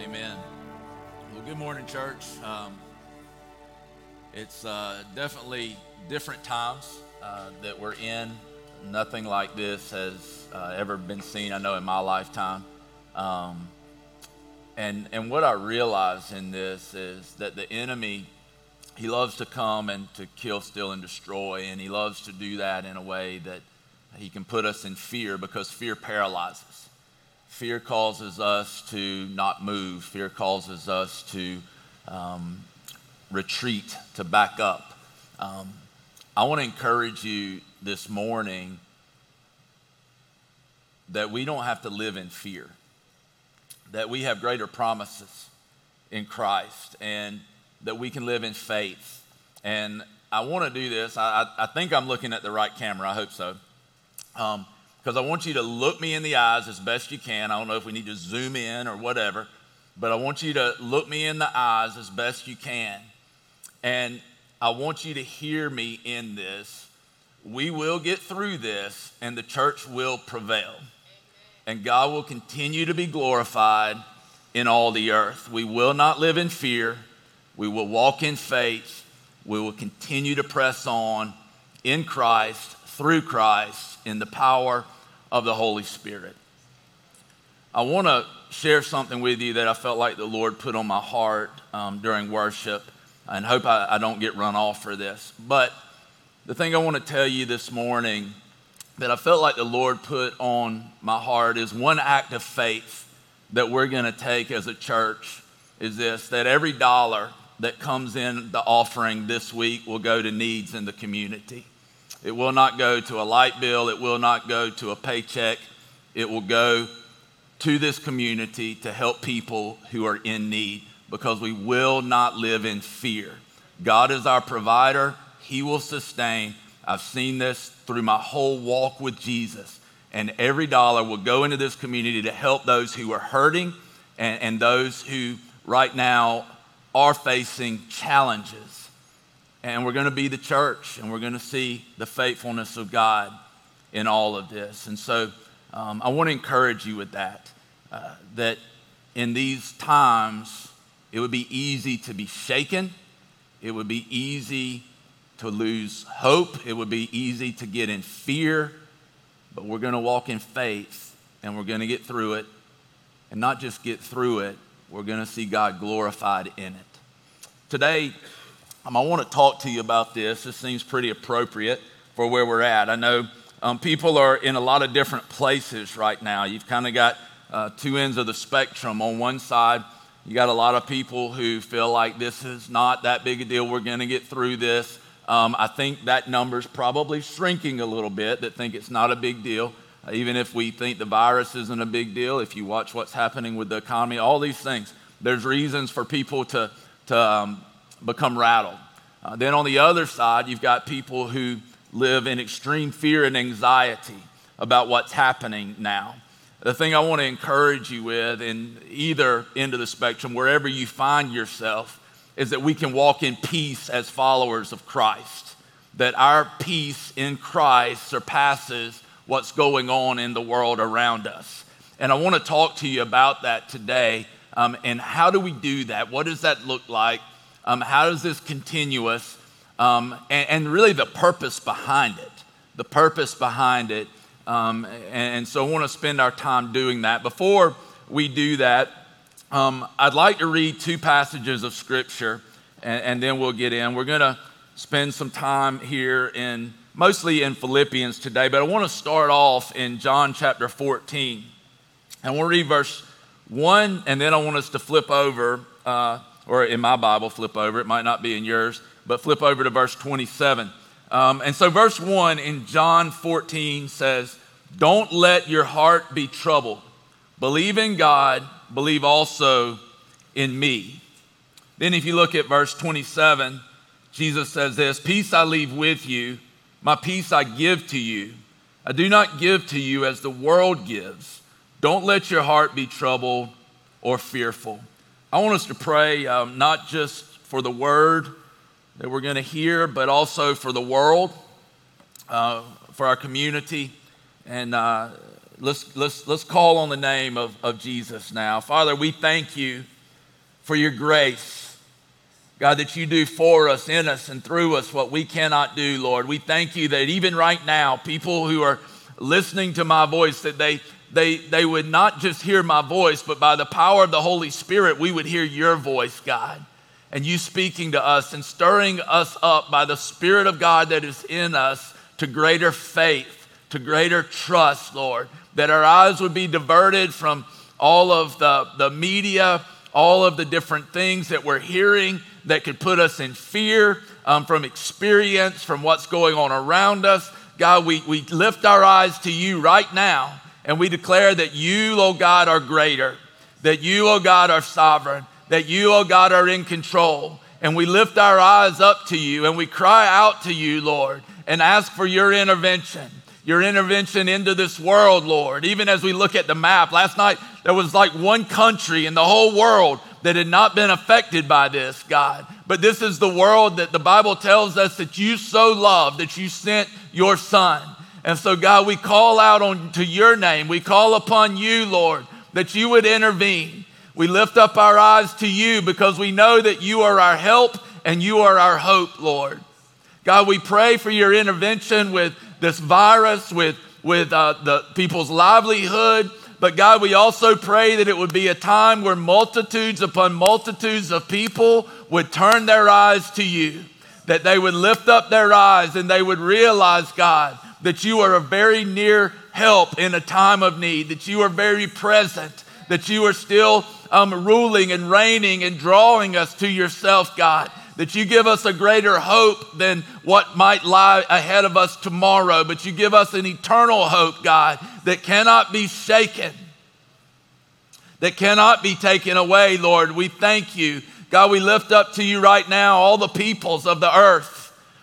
Amen. Well, good morning, church. Um, it's uh, definitely different times uh, that we're in. Nothing like this has uh, ever been seen, I know, in my lifetime. Um, and, and what I realize in this is that the enemy, he loves to come and to kill, steal, and destroy. And he loves to do that in a way that he can put us in fear because fear paralyzes. Fear causes us to not move. Fear causes us to um, retreat, to back up. Um, I want to encourage you this morning that we don't have to live in fear, that we have greater promises in Christ, and that we can live in faith. And I want to do this. I, I, think I'm looking at the right camera. I hope so. Um, because I want you to look me in the eyes as best you can. I don't know if we need to zoom in or whatever, but I want you to look me in the eyes as best you can. And I want you to hear me in this. We will get through this, and the church will prevail. And God will continue to be glorified in all the earth. We will not live in fear. We will walk in faith. We will continue to press on in Christ, through Christ in the power of the Holy Spirit. I want to share something with you that I felt like the Lord put on my heart um, during worship, and hope I, I don't get run off for this. But the thing I want to tell you this morning that I felt like the Lord put on my heart is one act of faith that we're going to take as a church is this that every dollar that comes in the offering this week will go to needs in the community. It will not go to a light bill. It will not go to a paycheck. It will go to this community to help people who are in need because we will not live in fear. God is our provider, He will sustain. I've seen this through my whole walk with Jesus. And every dollar will go into this community to help those who are hurting and, and those who right now are facing challenges and we're going to be the church and we're going to see the faithfulness of God in all of this. And so um, I want to encourage you with that, uh, that in these times, it would be easy to be shaken. It would be easy to lose hope. It would be easy to get in fear. But we're going to walk in faith and we're going to get through it. And not just get through it, we're going to see God glorified in it. Today, um, I want to talk to you about this. This seems pretty appropriate for where we're at. I know um, people are in a lot of different places right now. You've kind of got uh, two ends of the spectrum. On one side, you got a lot of people who feel like this is not that big a deal. We're going to get through this. Um, I think that number's probably shrinking a little bit that think it's not a big deal. Uh, even if we think the virus isn't a big deal, if you watch what's happening with the economy, all these things, there's reasons for people to, to um, become rattled. Uh, then on the other side, you've got people who live in extreme fear and anxiety about what's happening now. The thing I want to encourage you with, in either end of the spectrum, wherever you find yourself, is that we can walk in peace as followers of Christ. That our peace in Christ surpasses what's going on in the world around us. And I want to talk to you about that today. Um, and how do we do that? What does that look like? Um, how does this continuous, um, and, and, really the purpose behind it, the purpose behind it. Um, and, and, so I want to spend our time doing that. Before we do that, um, I'd like to read two passages of Scripture, and, and then we'll get in. We're going to spend some time here in mostly in Philippians today, but I want to start off in John chapter 14. And we'll read verse 1, and then I want us to flip over uh, or in my Bible, flip over. It might not be in yours, but flip over to verse 27. Um, and so, verse 1 in John 14 says, Don't let your heart be troubled. Believe in God, believe also in me. Then, if you look at verse 27, Jesus says this Peace I leave with you, my peace I give to you. I do not give to you as the world gives. Don't let your heart be troubled or fearful. I want us to pray um, not just for the word that we're going to hear, but also for the world, uh, for our community, and uh, let's, let's, let's call on the name of, of Jesus now. Father, we thank you for your grace. God, that you do for us, in us, and through us what we cannot do, Lord. We thank you that even right now, people who are listening to my voice, that they, they, they would not just hear my voice, but by the power of the Holy Spirit, we would hear your voice, God. And you speaking to us and stirring us up by the Spirit of God that is in us to greater faith, to greater trust, Lord. That our eyes would be diverted from all of the, the media, all of the different things that we're hearing that could put us in fear um, from experience, from what's going on around us. God, we, we lift our eyes to you right now and we declare that you, oh God, are greater, that you, oh God, are sovereign, that you, oh God, are in control. And we lift our eyes up to you and we cry out to you, Lord, and ask for your intervention, your intervention into this world, Lord. Even as we look at the map, last night there was like one country in the whole world that had not been affected by this, God. But this is the world that the Bible tells us that you so loved that you sent your son. And so, God, we call out on to your name. We call upon you, Lord, that you would intervene. We lift up our eyes to you because we know that you are our help and you are our hope, Lord. God, we pray for your intervention with this virus, with, with uh, the people's livelihood. But God, we also pray that it would be a time where multitudes upon multitudes of people would turn their eyes to you, that they would lift up their eyes and they would realize, God, that you are a very near help in a time of need, that you are very present, that you are still um, ruling and reigning and drawing us to yourself, God that you give us a greater hope than what might lie ahead of us tomorrow, but you give us an eternal hope, God, that cannot be shaken, that cannot be taken away, Lord. We thank you. God, we lift up to you right now all the peoples of the earth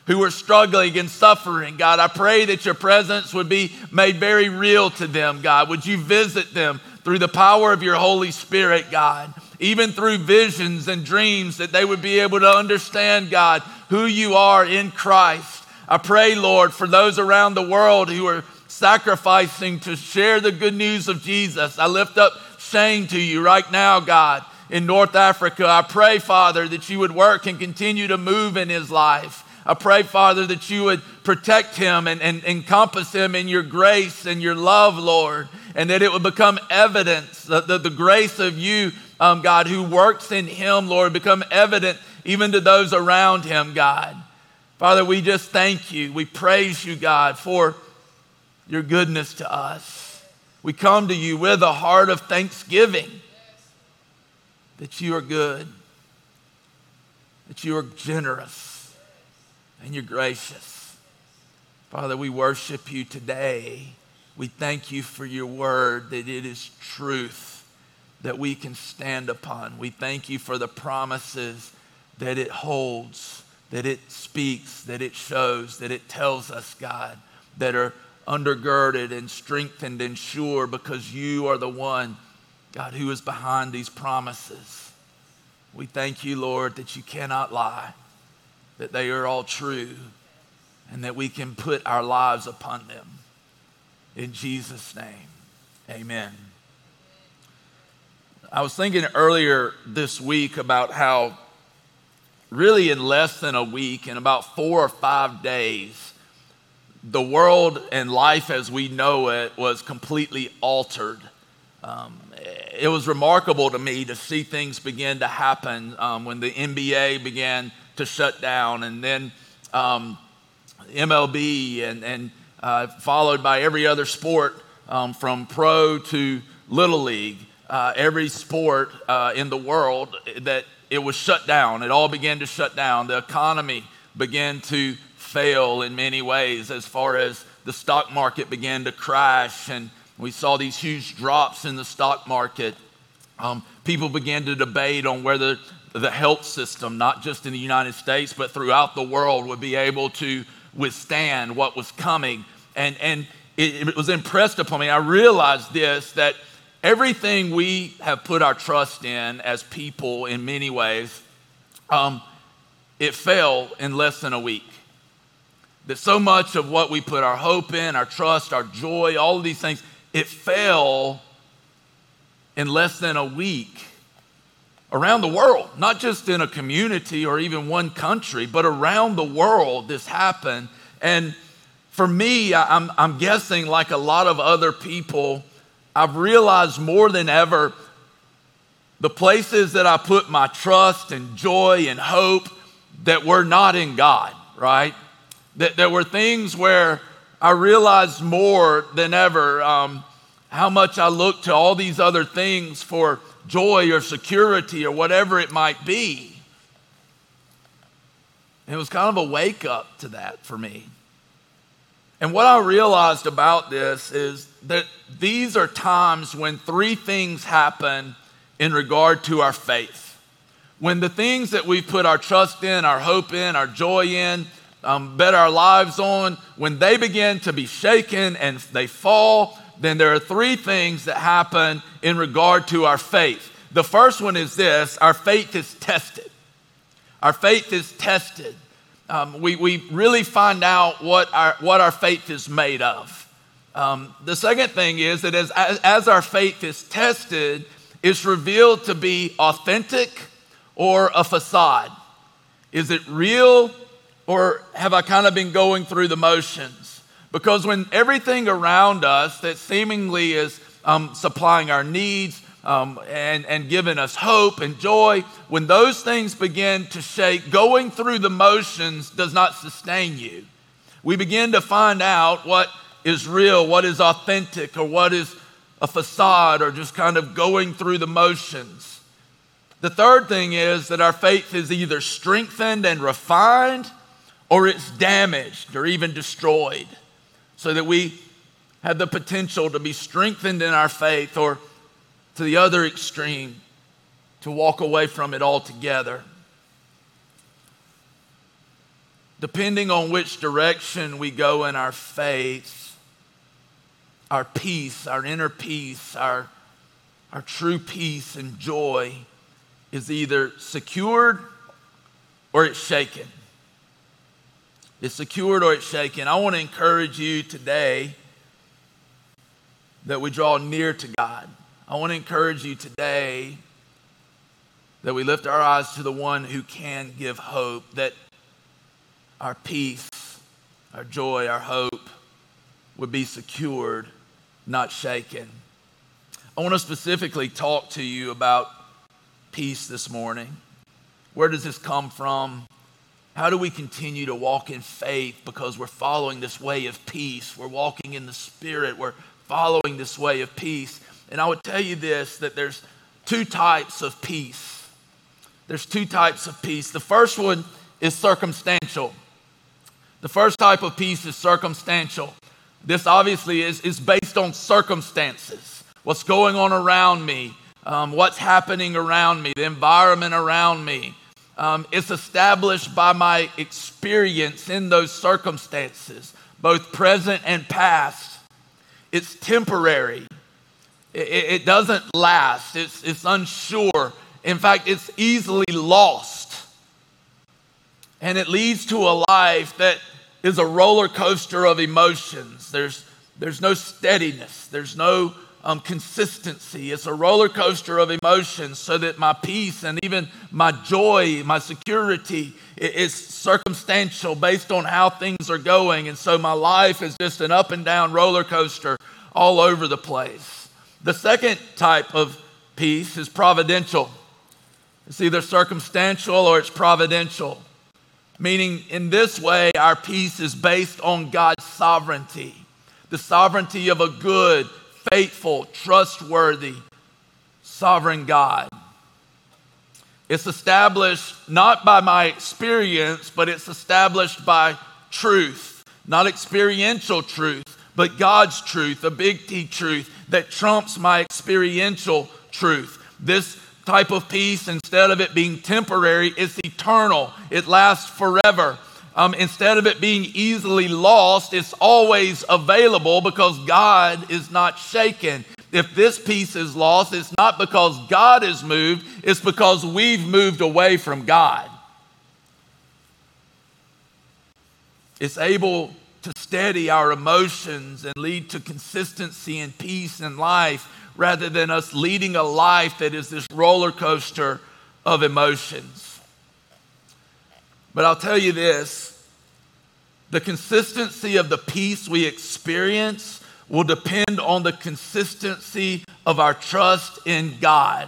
who are struggling and suffering. God, I pray that your presence would be made very real to them, God. Would you visit them through the power of your Holy Spirit, God? even through visions and dreams, that they would be able to understand, God, who you are in Christ. I pray, Lord, for those around the world who are sacrificing to share the good news of Jesus. I lift up Shane to you right now, God, in North Africa. I pray, Father, that you would work and continue to move in his life. I pray, Father, that you would protect him and, and encompass him in your grace and your love, Lord, and that it would become evidence that the, the grace of you um, God, who works in him, Lord, become evident even to those around him, God. Father, we just thank you. We praise you, God, for your goodness to us. We come to you with a heart of thanksgiving that you are good, that you are generous, and you're gracious. Father, we worship you today. We thank you for your word, that it is truth that we can stand upon. We thank you for the promises that it holds, that it speaks, that it shows, that it tells us, God, that are undergirded and strengthened and sure because you are the one, God, who is behind these promises. We thank you, Lord, that you cannot lie, that they are all true, and that we can put our lives upon them. In Jesus' name, amen. I was thinking earlier this week about how, really, in less than a week, in about four or five days, the world and life as we know it was completely altered. Um, it was remarkable to me to see things begin to happen um, when the NBA began to shut down, and then um, MLB, and, and uh, followed by every other sport um, from pro to little league uh, every sport uh, in the world that it was shut down. It all began to shut down. The economy began to fail in many ways as far as the stock market began to crash, and we saw these huge drops in the stock market. Um, people began to debate on whether the health system, not just in the United States, but throughout the world, would be able to withstand what was coming. And, and it, it was impressed upon me. I realized this that everything we have put our trust in as people in many ways, um, it fell in less than a week. That so much of what we put our hope in, our trust, our joy, all of these things, it fell in less than a week around the world, not just in a community or even one country, but around the world, this happened. And for me, I'm, I'm guessing, like a lot of other people, I've realized more than ever the places that I put my trust and joy and hope that were not in God, right? That there were things where I realized more than ever um, how much I looked to all these other things for joy or security or whatever it might be. And it was kind of a wake up to that for me. And what I realized about this is that these are times when three things happen in regard to our faith. When the things that we put our trust in, our hope in, our joy in, um, bet our lives on, when they begin to be shaken and they fall, then there are three things that happen in regard to our faith. The first one is this our faith is tested. Our faith is tested. Um, we, we really find out what our, what our faith is made of. Um, the second thing is that as, as our faith is tested, it's revealed to be authentic or a facade. Is it real or have I kind of been going through the motions? Because when everything around us that seemingly is um, supplying our needs um, and, and giving us hope and joy, when those things begin to shake, going through the motions does not sustain you. We begin to find out what is real, what is authentic, or what is a facade, or just kind of going through the motions. The third thing is that our faith is either strengthened and refined or it's damaged or even destroyed, so that we have the potential to be strengthened in our faith or to the other extreme, to walk away from it altogether. Depending on which direction we go in our faith, our peace, our inner peace, our, our true peace and joy is either secured or it's shaken. It's secured or it's shaken. I want to encourage you today that we draw near to God. I want to encourage you today that we lift our eyes to the one who can give hope, that our peace, our joy, our hope would be secured, not shaken. I want to specifically talk to you about peace this morning. Where does this come from? How do we continue to walk in faith because we're following this way of peace? We're walking in the Spirit. We're following this way of peace. And I would tell you this that there's two types of peace. There's two types of peace. The first one is circumstantial. The first type of peace is circumstantial. This obviously is, is based on circumstances. What's going on around me, um, what's happening around me, the environment around me. Um, it's established by my experience in those circumstances, both present and past. It's temporary, it, it doesn't last, it's, it's unsure. In fact, it's easily lost. And it leads to a life that is a roller coaster of emotions. There's, there's no steadiness, there's no um, consistency. It's a roller coaster of emotions, so that my peace and even my joy, my security is circumstantial based on how things are going. And so my life is just an up and down roller coaster all over the place. The second type of peace is providential. It's either circumstantial or it's providential, meaning in this way, our peace is based on God's sovereignty, the sovereignty of a good, faithful, trustworthy, sovereign God. It's established not by my experience, but it's established by truth, not experiential truth, but God's truth, a big T truth that trumps my experiential truth. This type of peace, instead of it being temporary, is eternal, it lasts forever um, instead of it being easily lost, it's always available because God is not shaken. If this peace is lost, it's not because God is moved, it's because we've moved away from God. It's able to steady our emotions and lead to consistency and peace in life rather than us leading a life that is this roller coaster of emotions. But I'll tell you this the consistency of the peace we experience will depend on the consistency of our trust in God.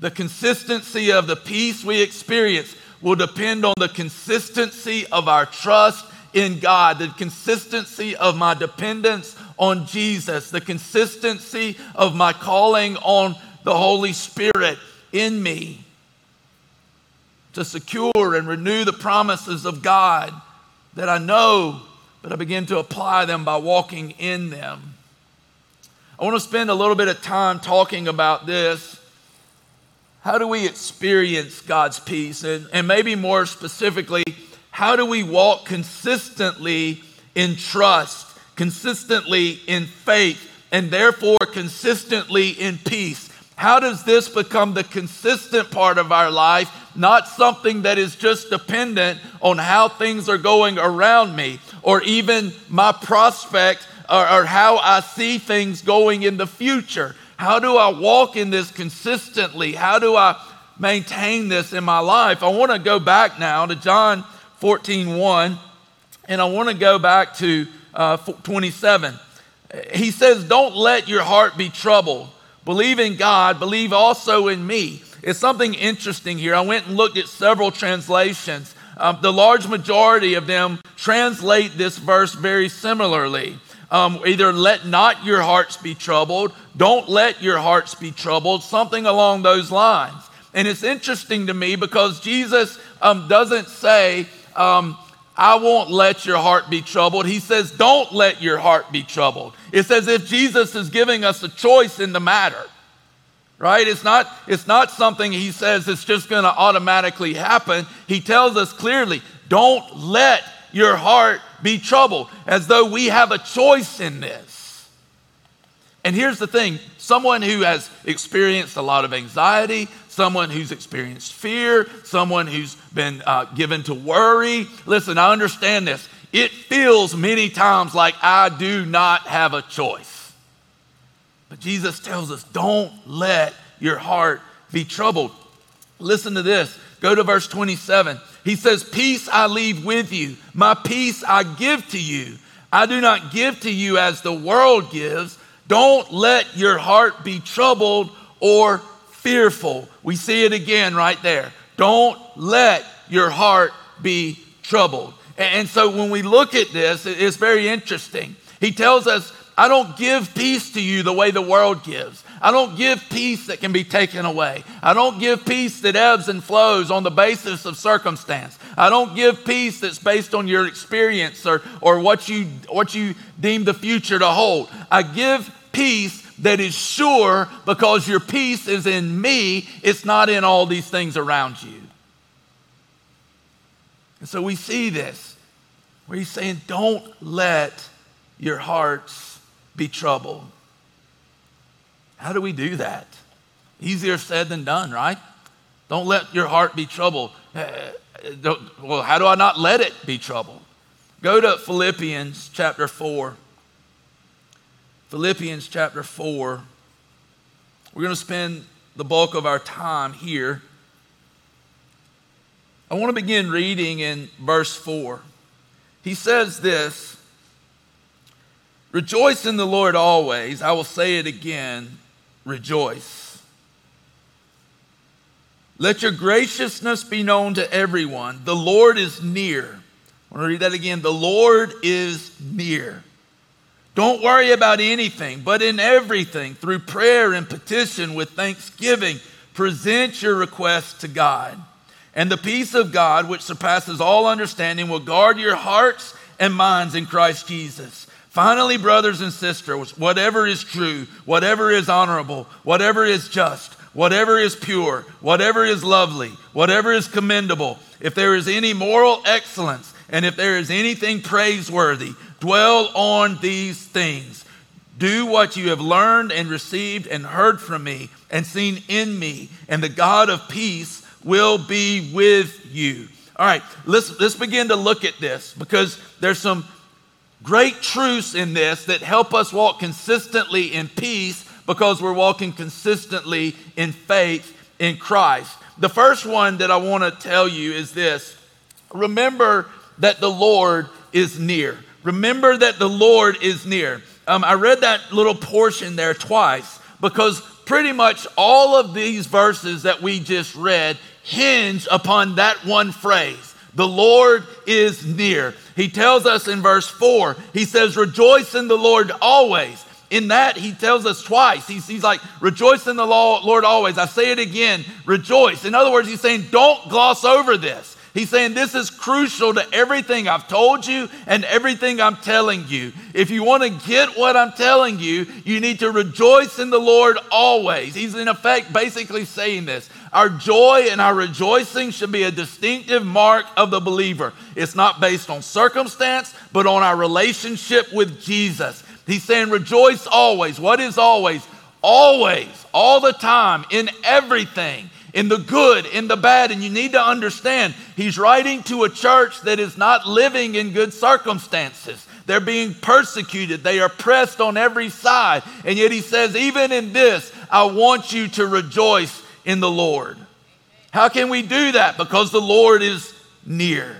The consistency of the peace we experience will depend on the consistency of our trust in God, the consistency of my dependence on Jesus, the consistency of my calling on the Holy Spirit in me to secure and renew the promises of God that I know, but I begin to apply them by walking in them. I want to spend a little bit of time talking about this. How do we experience God's peace? And, and maybe more specifically, how do we walk consistently in trust, consistently in faith, and therefore consistently in peace? How does this become the consistent part of our life, not something that is just dependent on how things are going around me or even my prospect or, or how I see things going in the future? How do I walk in this consistently? How do I maintain this in my life? I want to go back now to John 14 1, and I want to go back to uh, 27. He says, Don't let your heart be troubled. Believe in God, believe also in me. It's something interesting here. I went and looked at several translations. Um, the large majority of them translate this verse very similarly. Um, either let not your hearts be troubled, don't let your hearts be troubled, something along those lines. And it's interesting to me because Jesus um, doesn't say, um, I won't let your heart be troubled. He says, Don't let your heart be troubled. It's as if Jesus is giving us a choice in the matter, right? It's not, it's not something he says it's just going to automatically happen. He tells us clearly, Don't let your heart be troubled, as though we have a choice in this. And here's the thing someone who has experienced a lot of anxiety, someone who's experienced fear, someone who's been uh, given to worry. Listen, I understand this. It feels many times like I do not have a choice. But Jesus tells us don't let your heart be troubled. Listen to this. Go to verse 27. He says, Peace I leave with you, my peace I give to you. I do not give to you as the world gives. Don't let your heart be troubled or fearful. We see it again right there. Don't let your heart be troubled. And so when we look at this, it's very interesting. He tells us, I don't give peace to you the way the world gives. I don't give peace that can be taken away. I don't give peace that ebbs and flows on the basis of circumstance. I don't give peace that's based on your experience or, or what, you, what you deem the future to hold. I give peace that is sure because your peace is in me, it's not in all these things around you. And so we see this where he's saying, Don't let your hearts be troubled. How do we do that? Easier said than done, right? Don't let your heart be troubled. Uh, well, how do I not let it be troubled? Go to Philippians chapter 4. Philippians chapter 4. We're going to spend the bulk of our time here. I want to begin reading in verse 4. He says this Rejoice in the Lord always. I will say it again rejoice. Let your graciousness be known to everyone. The Lord is near. I want to read that again. The Lord is near. Don't worry about anything, but in everything, through prayer and petition with thanksgiving, present your requests to God. And the peace of God, which surpasses all understanding, will guard your hearts and minds in Christ Jesus. Finally, brothers and sisters, whatever is true, whatever is honorable, whatever is just, whatever is pure, whatever is lovely, whatever is commendable, if there is any moral excellence, and if there is anything praiseworthy, Dwell on these things. Do what you have learned and received and heard from me and seen in me, and the God of peace will be with you. All right, let's, let's begin to look at this because there's some great truths in this that help us walk consistently in peace because we're walking consistently in faith in Christ. The first one that I want to tell you is this remember that the Lord is near. Remember that the Lord is near. Um, I read that little portion there twice because pretty much all of these verses that we just read hinge upon that one phrase. The Lord is near. He tells us in verse 4, he says, Rejoice in the Lord always. In that, he tells us twice. He's, he's like, Rejoice in the Lord always. I say it again, rejoice. In other words, he's saying, Don't gloss over this. He's saying this is crucial to everything I've told you and everything I'm telling you. If you want to get what I'm telling you, you need to rejoice in the Lord always. He's in effect basically saying this. Our joy and our rejoicing should be a distinctive mark of the believer. It's not based on circumstance, but on our relationship with Jesus. He's saying, rejoice always. What is always? Always, all the time, in everything in the good, in the bad. And you need to understand, he's writing to a church that is not living in good circumstances. They're being persecuted, they are pressed on every side. And yet he says, even in this, I want you to rejoice in the Lord. How can we do that? Because the Lord is near.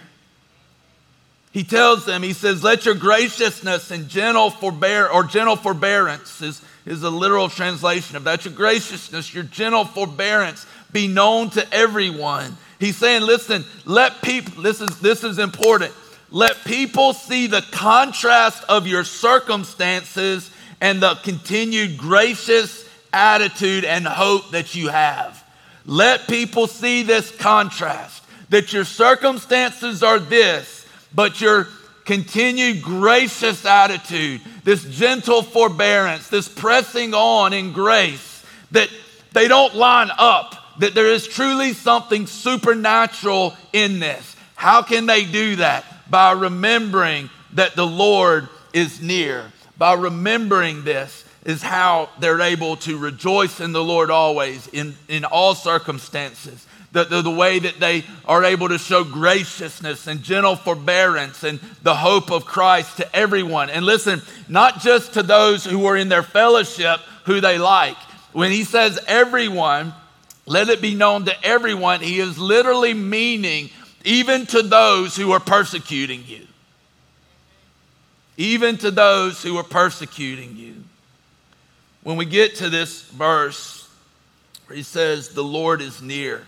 He tells them, he says, let your graciousness and gentle forbear or gentle forbearance is, is a literal translation of that. Your graciousness, your gentle forbearance be known to everyone. He's saying, listen, let people, this is, this is important. Let people see the contrast of your circumstances and the continued gracious attitude and hope that you have. Let people see this contrast that your circumstances are this, but your continued gracious attitude, this gentle forbearance, this pressing on in grace, that they don't line up that there is truly something supernatural in this. How can they do that? By remembering that the Lord is near. By remembering this is how they're able to rejoice in the Lord always, in, in all circumstances. The, the, the, way that they are able to show graciousness and gentle forbearance and the hope of Christ to everyone. And listen, not just to those who are in their fellowship who they like. When he says everyone, let it be known to everyone, he is literally meaning even to those who are persecuting you. Even to those who are persecuting you. When we get to this verse he says, The Lord is near,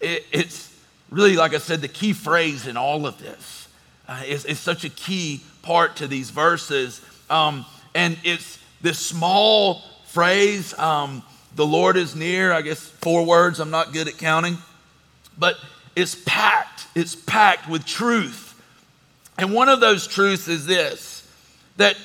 it, it's really, like I said, the key phrase in all of this. Uh, it's, it's, such a key part to these verses. Um, and it's this small phrase. Um, the Lord is near. I guess four words, I'm not good at counting. But it's packed, it's packed with truth. And one of those truths is this that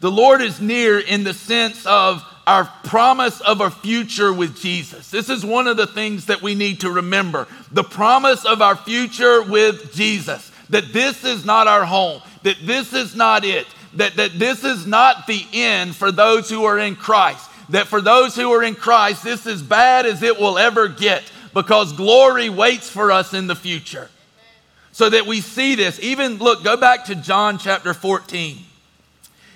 the Lord is near in the sense of our promise of a future with Jesus. This is one of the things that we need to remember the promise of our future with Jesus. That this is not our home, that this is not it, that, that this is not the end for those who are in Christ that for those who are in Christ, this is bad as it will ever get because glory waits for us in the future. So that we see this. Even look, go back to John chapter 14.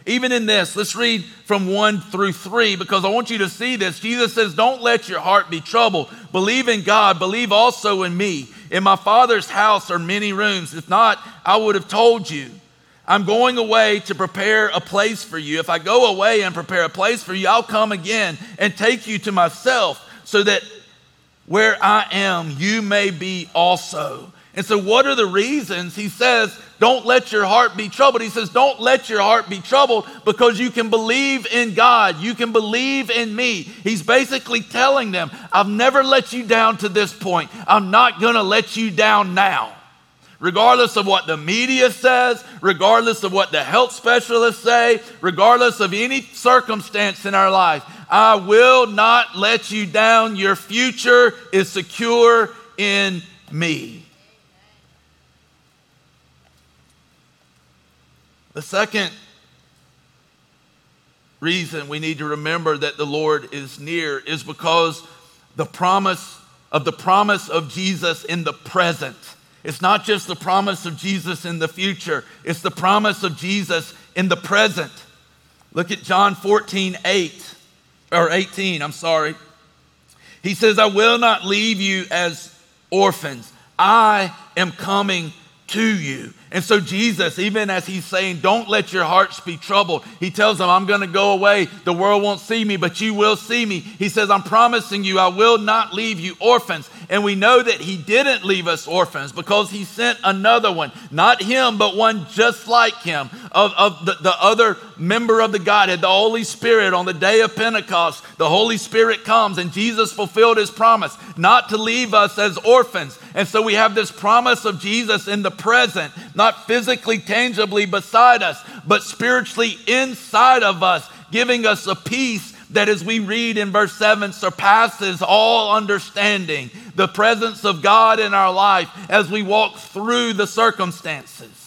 Even in this, let's read from 1 through 3 because I want you to see this. Jesus says, Don't let your heart be troubled. Believe in God, believe also in me. In my Father's house are many rooms. If not, I would have told you. I'm going away to prepare a place for you. If I go away and prepare a place for you, I'll come again and take you to myself so that where I am, you may be also. And so, what are the reasons? He says, Don't let your heart be troubled. He says, Don't let your heart be troubled because you can believe in God. You can believe in me. He's basically telling them, I've never let you down to this point. I'm not going to let you down now regardless of what the media says, regardless of what the health specialists say, regardless of any circumstance in our life. I will not let you down. Your future is secure in me. The second reason we need to remember that the Lord is near is because the promise of the promise of Jesus in the present It's not just the promise of Jesus in the future, it's the promise of Jesus in the present. Look at John 14, 8, or 18, I'm sorry. He says, I will not leave you as orphans. I am coming to you. And so, Jesus, even as he's saying, Don't let your hearts be troubled, he tells them, I'm going to go away. The world won't see me, but you will see me. He says, I'm promising you, I will not leave you orphans. And we know that he didn't leave us orphans because he sent another one, not him, but one just like him, of, of the, the other member of the Godhead, the Holy Spirit. On the day of Pentecost, the Holy Spirit comes, and Jesus fulfilled his promise not to leave us as orphans. And so we have this promise of Jesus in the present, not physically, tangibly beside us, but spiritually inside of us, giving us a peace that, as we read in verse 7, surpasses all understanding. The presence of God in our life as we walk through the circumstances.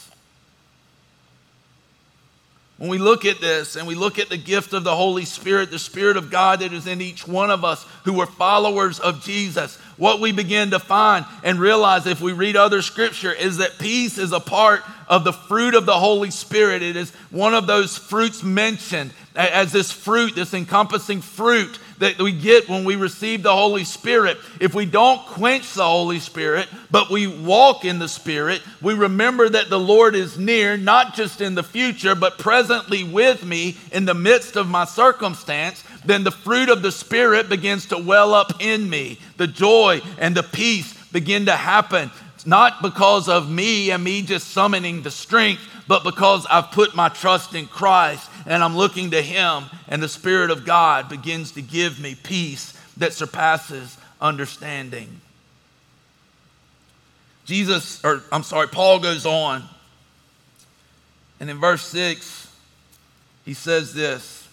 When we look at this and we look at the gift of the Holy Spirit, the Spirit of God that is in each one of us who are followers of Jesus, what we begin to find and realize if we read other scripture is that peace is a part of the fruit of the Holy Spirit. It is one of those fruits mentioned as this fruit, this encompassing fruit that we get when we receive the Holy Spirit. If we don't quench the Holy Spirit, but we walk in the Spirit, we remember that the Lord is near, not just in the future, but presently with me in the midst of my circumstance, then the fruit of the Spirit begins to well up in me. The joy and the peace begin to happen. Not because of me and me just summoning the strength, but because I've put my trust in Christ and I'm looking to Him, and the Spirit of God begins to give me peace that surpasses understanding. Jesus, or I'm sorry, Paul goes on, and in verse 6, he says this.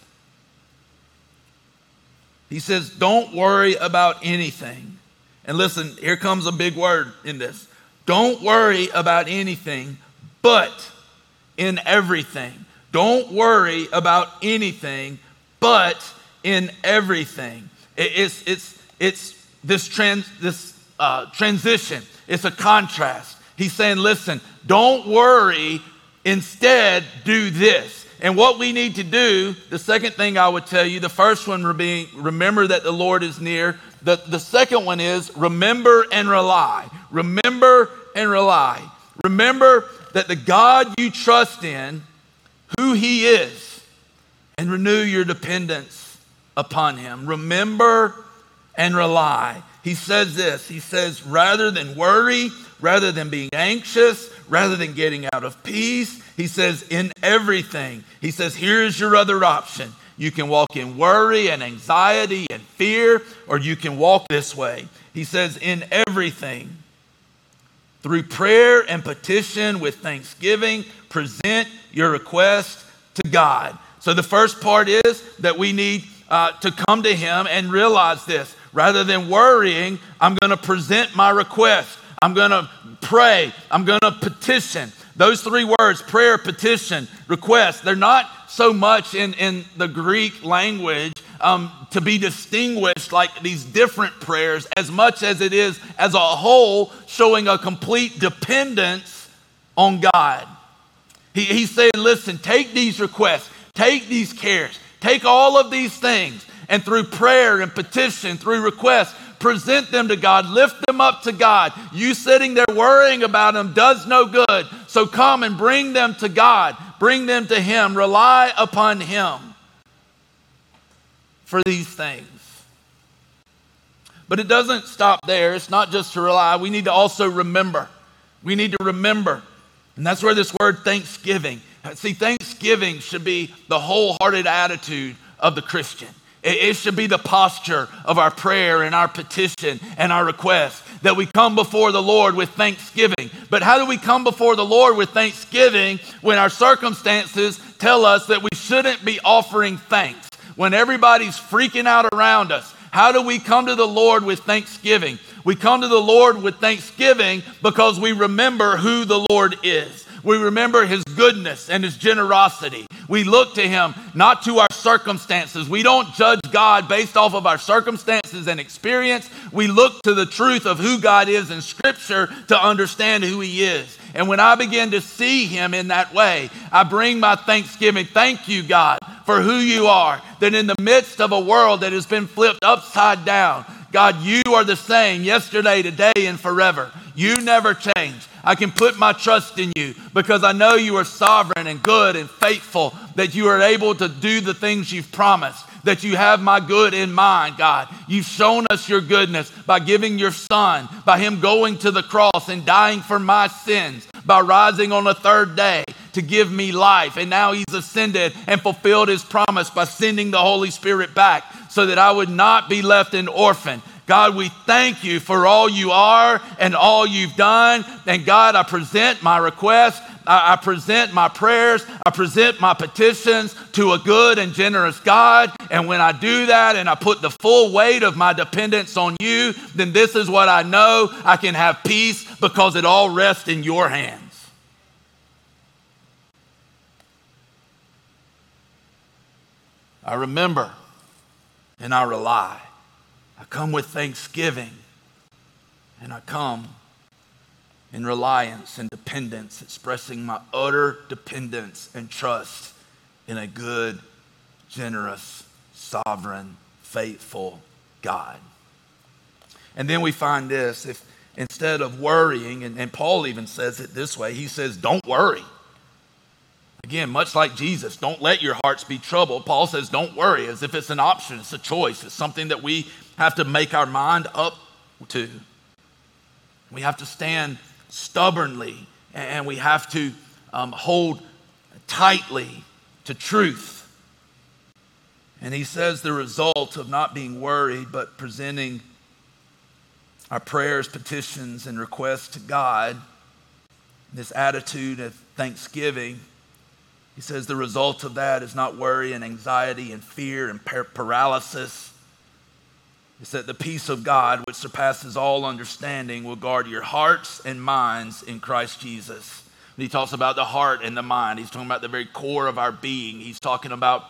He says, Don't worry about anything. And listen, here comes a big word in this. Don't worry about anything, but in everything. Don't worry about anything, but in everything. It's, it's, it's this, trans, this uh, transition, it's a contrast. He's saying, listen, don't worry, instead, do this. And what we need to do, the second thing I would tell you, the first one being remember that the Lord is near. The, the second one is remember and rely. Remember and rely. Remember that the God you trust in, who He is, and renew your dependence upon Him. Remember and rely. He says this He says, rather than worry, rather than being anxious, rather than getting out of peace, He says, in everything, He says, here's your other option. You can walk in worry and anxiety and fear, or you can walk this way. He says, in everything, through prayer and petition with thanksgiving, present your request to God. So the first part is that we need uh, to come to Him and realize this. Rather than worrying, I'm going to present my request. I'm going to pray. I'm going to petition. Those three words prayer, petition, request they're not so much in, in the Greek language um, to be distinguished like these different prayers as much as it is as a whole showing a complete dependence on God. He, he's saying, listen, take these requests, take these cares, take all of these things, and through prayer and petition, through requests, present them to God, lift them up to God. You sitting there worrying about them does no good. So come and bring them to God, bring them to Him, rely upon Him for these things. But it doesn't stop there. It's not just to rely. We need to also remember. We need to remember. And that's where this word thanksgiving. See, thanksgiving should be the wholehearted attitude of the Christian. It should be the posture of our prayer and our petition and our request that we come before the Lord with thanksgiving. But how do we come before the Lord with thanksgiving when our circumstances tell us that we shouldn't be offering thanks? when everybody's freaking out around us, how do we come to the Lord with thanksgiving? We come to the Lord with thanksgiving because we remember who the Lord is. We remember his goodness and his generosity. We look to Him, not to our circumstances. We don't judge God based off of our circumstances and experience. We look to the truth of who God is in Scripture to understand who He is. And when I begin to see Him in that way, I bring my thanksgiving. Thank you, God, for who you are. That in the midst of a world that has been flipped upside down, God, you are the same yesterday, today, and forever. You never change. I can put my trust in you because I know you are sovereign and good and faithful, that you are able to do the things you've promised, that you have my good in mind, God. You've shown us your goodness by giving your son, by him going to the cross and dying for my sins, by rising on the third day to give me life. And now he's ascended and fulfilled his promise by sending the Holy Spirit back so that I would not be left an orphan. God, we thank you for all you are and all you've done. And God, I present my request. I, present my prayers. I present my petitions to a good and generous God. And when I do that and I put the full weight of my dependence on you, then this is what I know I can have peace because it all rests in your hands. I remember and I rely. I come with thanksgiving and I come in reliance and dependence, expressing my utter dependence and trust in a good, generous, sovereign, faithful God. And then we find this if instead of worrying, and, and Paul even says it this way, he says, Don't worry. Again, much like Jesus, don't let your hearts be troubled. Paul says, don't worry, as if it's an option, it's a choice, it's something that we have to make our mind up to. We have to stand stubbornly and we have to um, hold tightly to truth. And he says the result of not being worried, but presenting our prayers, petitions, and requests to God, this attitude of thanksgiving he says the result of that is not worry and anxiety and fear and par- paralysis. It's that the peace of God, which surpasses all understanding, will guard your hearts and minds in Christ Jesus. He talks about the heart and the mind, he's talking about the very core of our being. He's talking about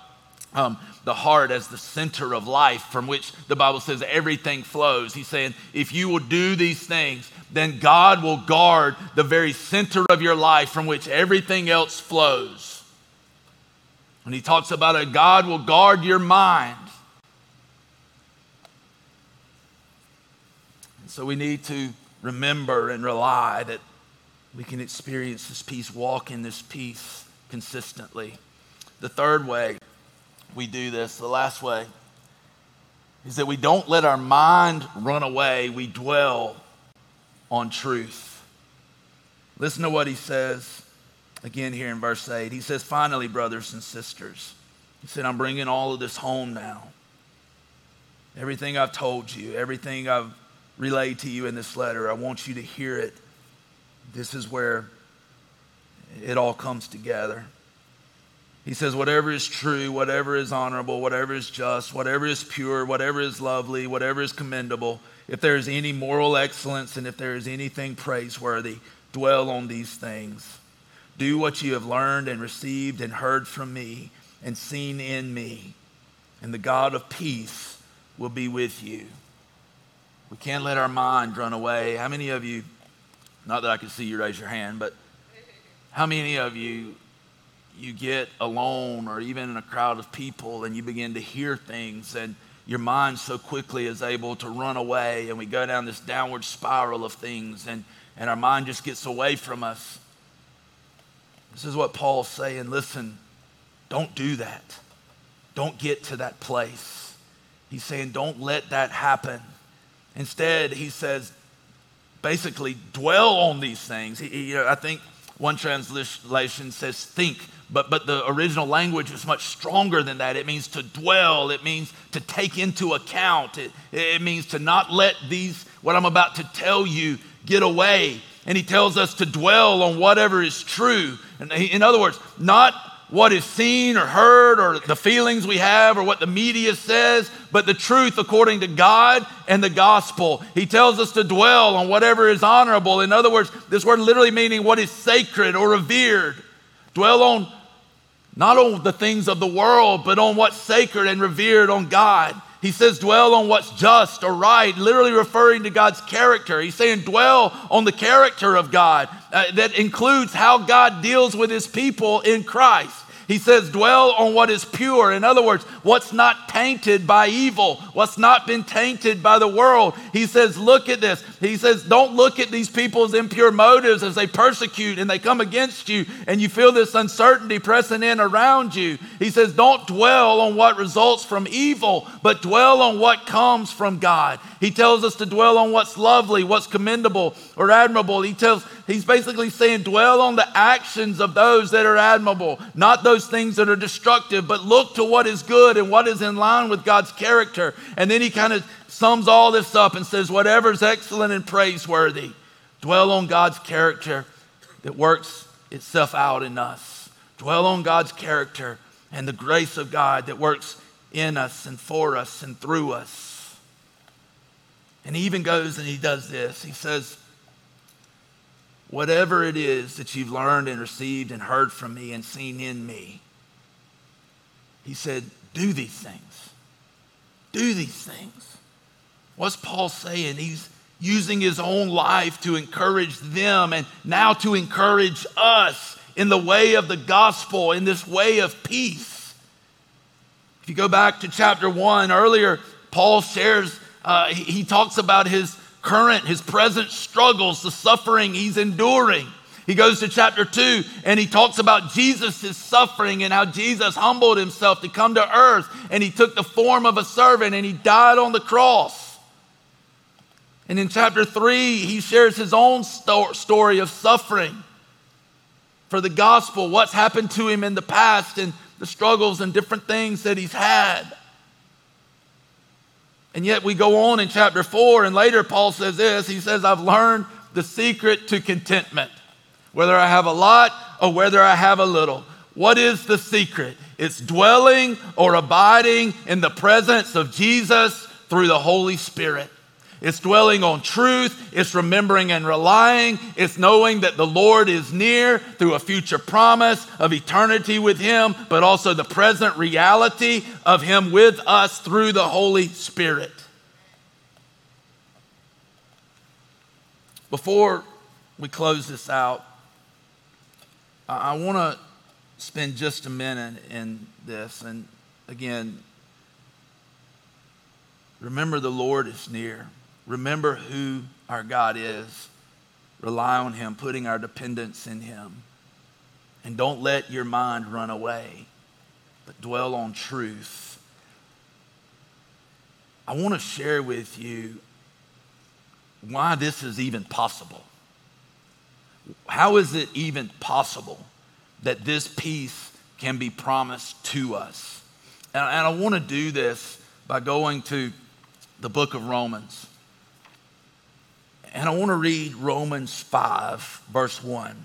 um, the heart as the center of life from which the Bible says everything flows. He's saying, if you will do these things, then God will guard the very center of your life from which everything else flows. When he talks about a God will guard your mind. And so we need to remember and rely that we can experience this peace, walk in this peace consistently. The third way we do this, the last way, is that we don't let our mind run away, we dwell on truth. Listen to what he says again here in verse 8. He says, Finally, brothers and sisters, he said, I'm bringing all of this home now. Everything I've told you, everything I've relayed to you in this letter, I want you to hear it. This is where it all comes together. He says, whatever is true, whatever is honorable, whatever is just, whatever is pure, whatever is lovely, whatever is commendable, if there is any moral excellence and if there is anything praiseworthy, dwell on these things. Do what you have learned and received and heard from me and seen in me, and the God of peace will be with you. We can't let our mind run away. How many of you, not that I can see you raise your hand, but how many of you, you get alone or even in a crowd of people and you begin to hear things and your mind so quickly is able to run away and we go down this downward spiral of things and, and our mind just gets away from us this is what Paul's saying. Listen, don't do that. Don't get to that place. He's saying, don't let that happen. Instead, he says, basically, dwell on these things. He, he, I think one translation says think, but, but the original language is much stronger than that. It means to dwell, it means to take into account, it, it means to not let these, what I'm about to tell you, get away. And he tells us to dwell on whatever is true. And in other words, not what is seen or heard or the feelings we have or what the media says, but the truth according to God and the gospel. He tells us to dwell on whatever is honorable. In other words, this word literally meaning what is sacred or revered. Dwell on not on the things of the world, but on what's sacred and revered on God. He says, dwell on what's just or right, literally referring to God's character. He's saying, dwell on the character of God. Uh, that includes how God deals with his people in Christ. He says, dwell on what is pure. In other words, what's not tainted by evil, what's not been tainted by the world. He says, look at this. He says, don't look at these people's impure motives as they persecute and they come against you and you feel this uncertainty pressing in around you. He says, don't dwell on what results from evil, but dwell on what comes from God. He tells us to dwell on what's lovely, what's commendable or admirable. He tells, he's basically saying, dwell on the actions of those that are admirable, not those things that are destructive, but look to what is good and what is in line with God's character. And then he kind of sums all this up and says, whatever is excellent and praiseworthy, dwell on God's character that works itself out in us. Dwell on God's character and the grace of God that works in us and for us and through us. And he even goes and he does this. He says, Whatever it is that you've learned and received and heard from me and seen in me, he said, Do these things. Do these things. What's Paul saying? He's using his own life to encourage them and now to encourage us in the way of the gospel, in this way of peace. If you go back to chapter one, earlier, Paul shares uh, he, he talks about his current, his present struggles, the suffering he's enduring. He goes to chapter two and he talks about Jesus' suffering and how Jesus humbled himself to come to earth and he took the form of a servant and he died on the cross. And in chapter three, he shares his own sto- story of suffering for the gospel, what's happened to him in the past and the struggles and different things that he's had. And yet we go on in chapter four, and later Paul says this He says, I've learned the secret to contentment, whether I have a lot or whether I have a little. What is the secret? It's dwelling or abiding in the presence of Jesus through the Holy Spirit. It's dwelling on truth. It's remembering and relying. It's knowing that the Lord is near through a future promise of eternity with Him, but also the present reality of Him with us through the Holy Spirit. Before we close this out, I want to spend just a minute in this. And again, remember the Lord is near. Remember who our God is. Rely on Him, putting our dependence in Him. And don't let your mind run away, but dwell on truth. I want to share with you why this is even possible. How is it even possible that this peace can be promised to us? And, I want to do this by going to the book of Romans. And I want to read Romans 5, verse 1.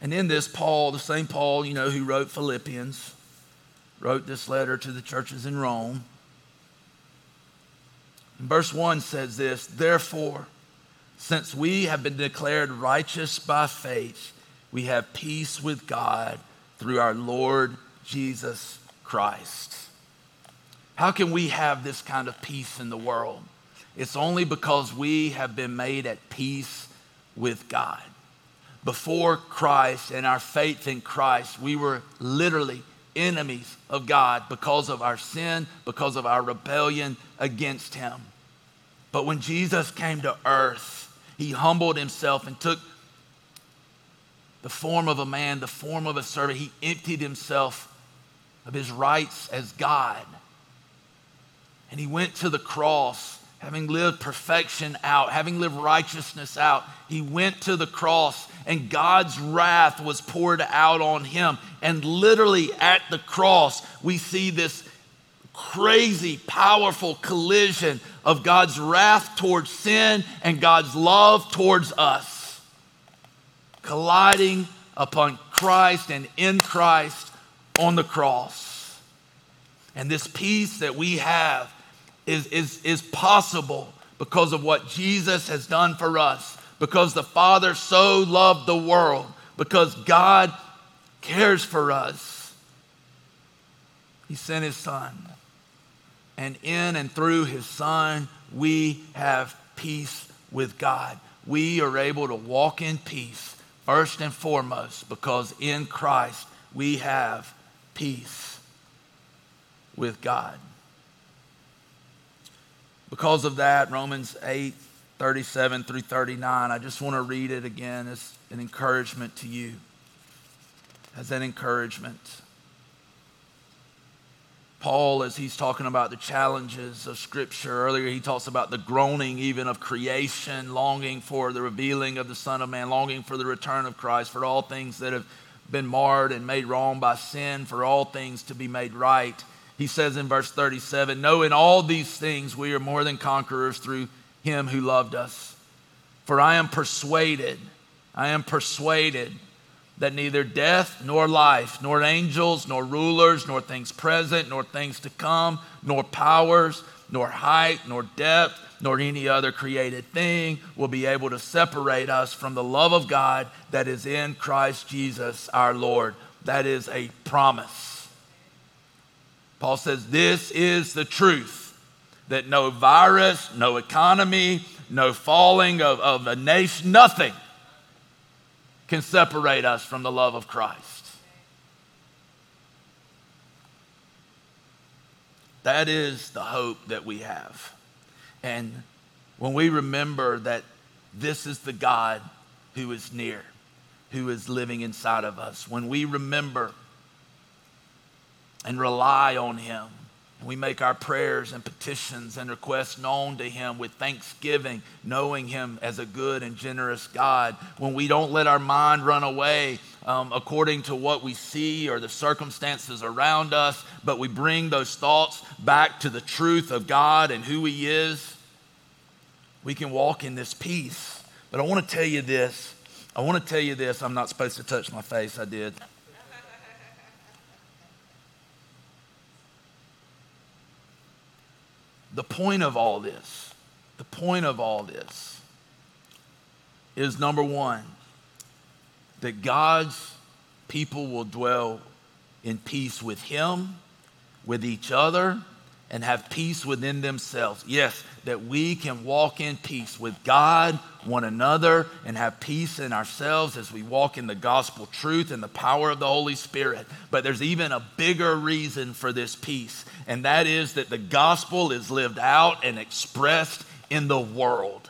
And in this, Paul, the same Paul, you know, who wrote Philippians, wrote this letter to the churches in Rome. And verse 1 says this Therefore, since we have been declared righteous by faith, we have peace with God through our Lord Jesus Christ. How can we have this kind of peace in the world? It's only because we have been made at peace with God. Before Christ and our faith in Christ, we were literally enemies of God because of our sin, because of our rebellion against Him. But when Jesus came to earth, He humbled Himself and took the form of a man, the form of a servant. He emptied Himself of His rights as God. And He went to the cross having lived perfection out, having lived righteousness out, he went to the cross and God's wrath was poured out on him. And literally at the cross, we see this crazy, powerful collision of God's wrath towards sin and God's love towards us, colliding upon Christ and in Christ on the cross. And this peace that we have is, is, is possible because of what Jesus has done for us, because the Father so loved the world, because God cares for us. He sent his son. And in and through his son, we have peace with God. We are able to walk in peace, first and foremost, because in Christ we have peace with God. Because of that, Romans 8, 37 through 39, I just want to read it again as an encouragement to you. As an encouragement. Paul, as he's talking about the challenges of Scripture, earlier he talks about the groaning even of creation, longing for the revealing of the Son of Man, longing for the return of Christ, for all things that have been marred and made wrong by sin, for all things to be made right. He says in verse 37 No, in all these things we are more than conquerors through him who loved us. For I am persuaded, I am persuaded that neither death nor life, nor angels, nor rulers, nor things present, nor things to come, nor powers, nor height, nor depth, nor any other created thing will be able to separate us from the love of God that is in Christ Jesus our Lord. That is a promise. Paul says, This is the truth that no virus, no economy, no falling of, of a nation, nothing can separate us from the love of Christ. That is the hope that we have. And when we remember that this is the God who is near, who is living inside of us, when we remember and rely on Him, we make our prayers and petitions and requests known to Him with thanksgiving, knowing Him as a good and generous God. When we don't let our mind run away um, according to what we see or the circumstances around us, but we bring those thoughts back to the truth of God and who He is, we can walk in this peace. But I want to tell you this. I want to tell you this. I'm not supposed to touch my face. I did. The point of all this, the point of all this is number one, that God's people will dwell in peace with Him, with each other, and have peace within themselves. Yes, that we can walk in peace with God, one another, and have peace in ourselves as we walk in the gospel truth and the power of the Holy Spirit. But there's even a bigger reason for this peace, and that is that the gospel is lived out and expressed in the world.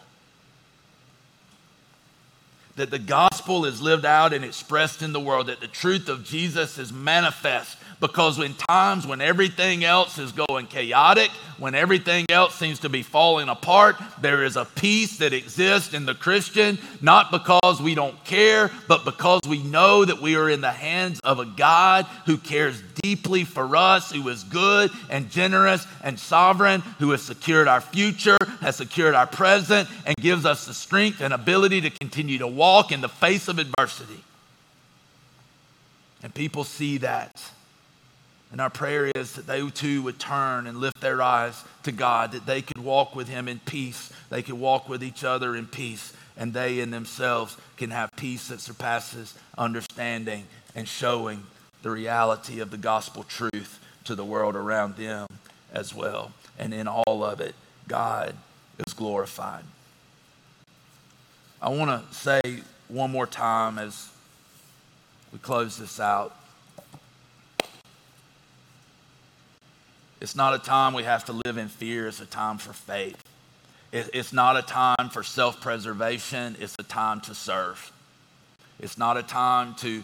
That the gospel is lived out and expressed in the world, that the truth of Jesus is manifest because in times when everything else is going chaotic, when everything else seems to be falling apart, there is a peace that exists in the Christian, not because we don't care, but because we know that we are in the hands of a God who cares deeply for us, who is good and generous and sovereign, who has secured our future, has secured our present, and gives us the strength and ability to continue to walk in the face of adversity. And people see that. And our prayer is that they too would turn and lift their eyes to God, that they could walk with Him in peace, they could walk with each other in peace, and they in themselves can have peace that surpasses understanding and showing the reality of the gospel truth to the world around them as well. And in all of it, God is glorified. I want to say one more time as we close this out It's not a time we have to live in fear, it's a time for faith. It's not a time for self preservation, it's a time to serve. It's not a time to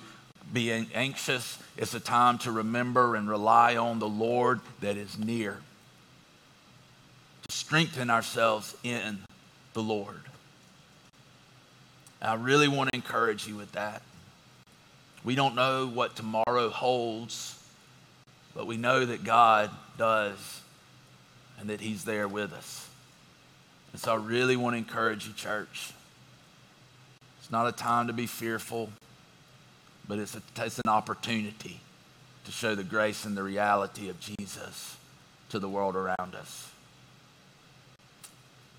be anxious, it's a time to remember and rely on the Lord that is near. To strengthen ourselves in the Lord. I really want to encourage you with that. We don't know what tomorrow holds, but we know that God does and that He's there with us. And so I really want to encourage you, church. It's not a time to be fearful, but it's, a, it's an opportunity to show the grace and the reality of Jesus to the world around us.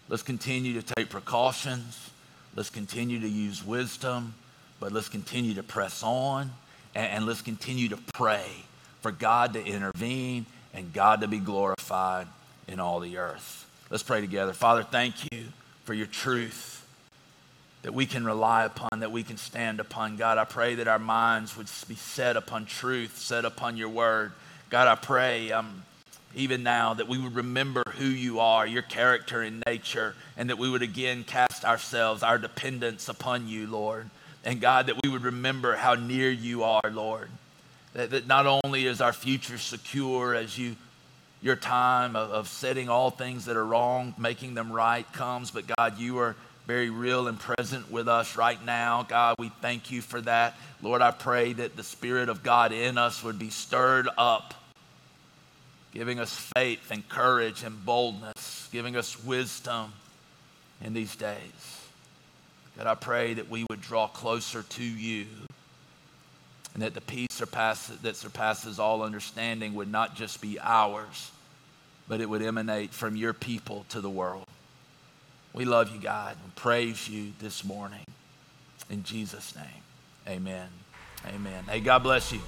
Let's continue to take precautions. Let's continue to use wisdom, but let's continue to press on and, and let's continue to pray for God to intervene and God to be glorified in all the earth. Let's pray together. Father, thank you for your truth that we can rely upon, that we can stand upon. God, I pray that our minds would be set upon truth, set upon your word. God, I pray um, even now that we would remember who you are, your character and nature, and that we would again cast ourselves, our dependence upon you, Lord. And God, that we would remember how near you are, Lord. That, that not only is our future secure as you your time of, of setting all things that are wrong, making them right comes, but God, you are very real and present with us right now. God, we thank you for that. Lord, I pray that the Spirit of God in us would be stirred up, giving us faith and courage and boldness, giving us wisdom in these days. God, I pray that we would draw closer to you and that the peace surpasses, that surpasses all understanding would not just be ours, but it would emanate from your people to the world. We love you, God, and praise you this morning. In Jesus' name, amen. Amen. Hey, God bless you.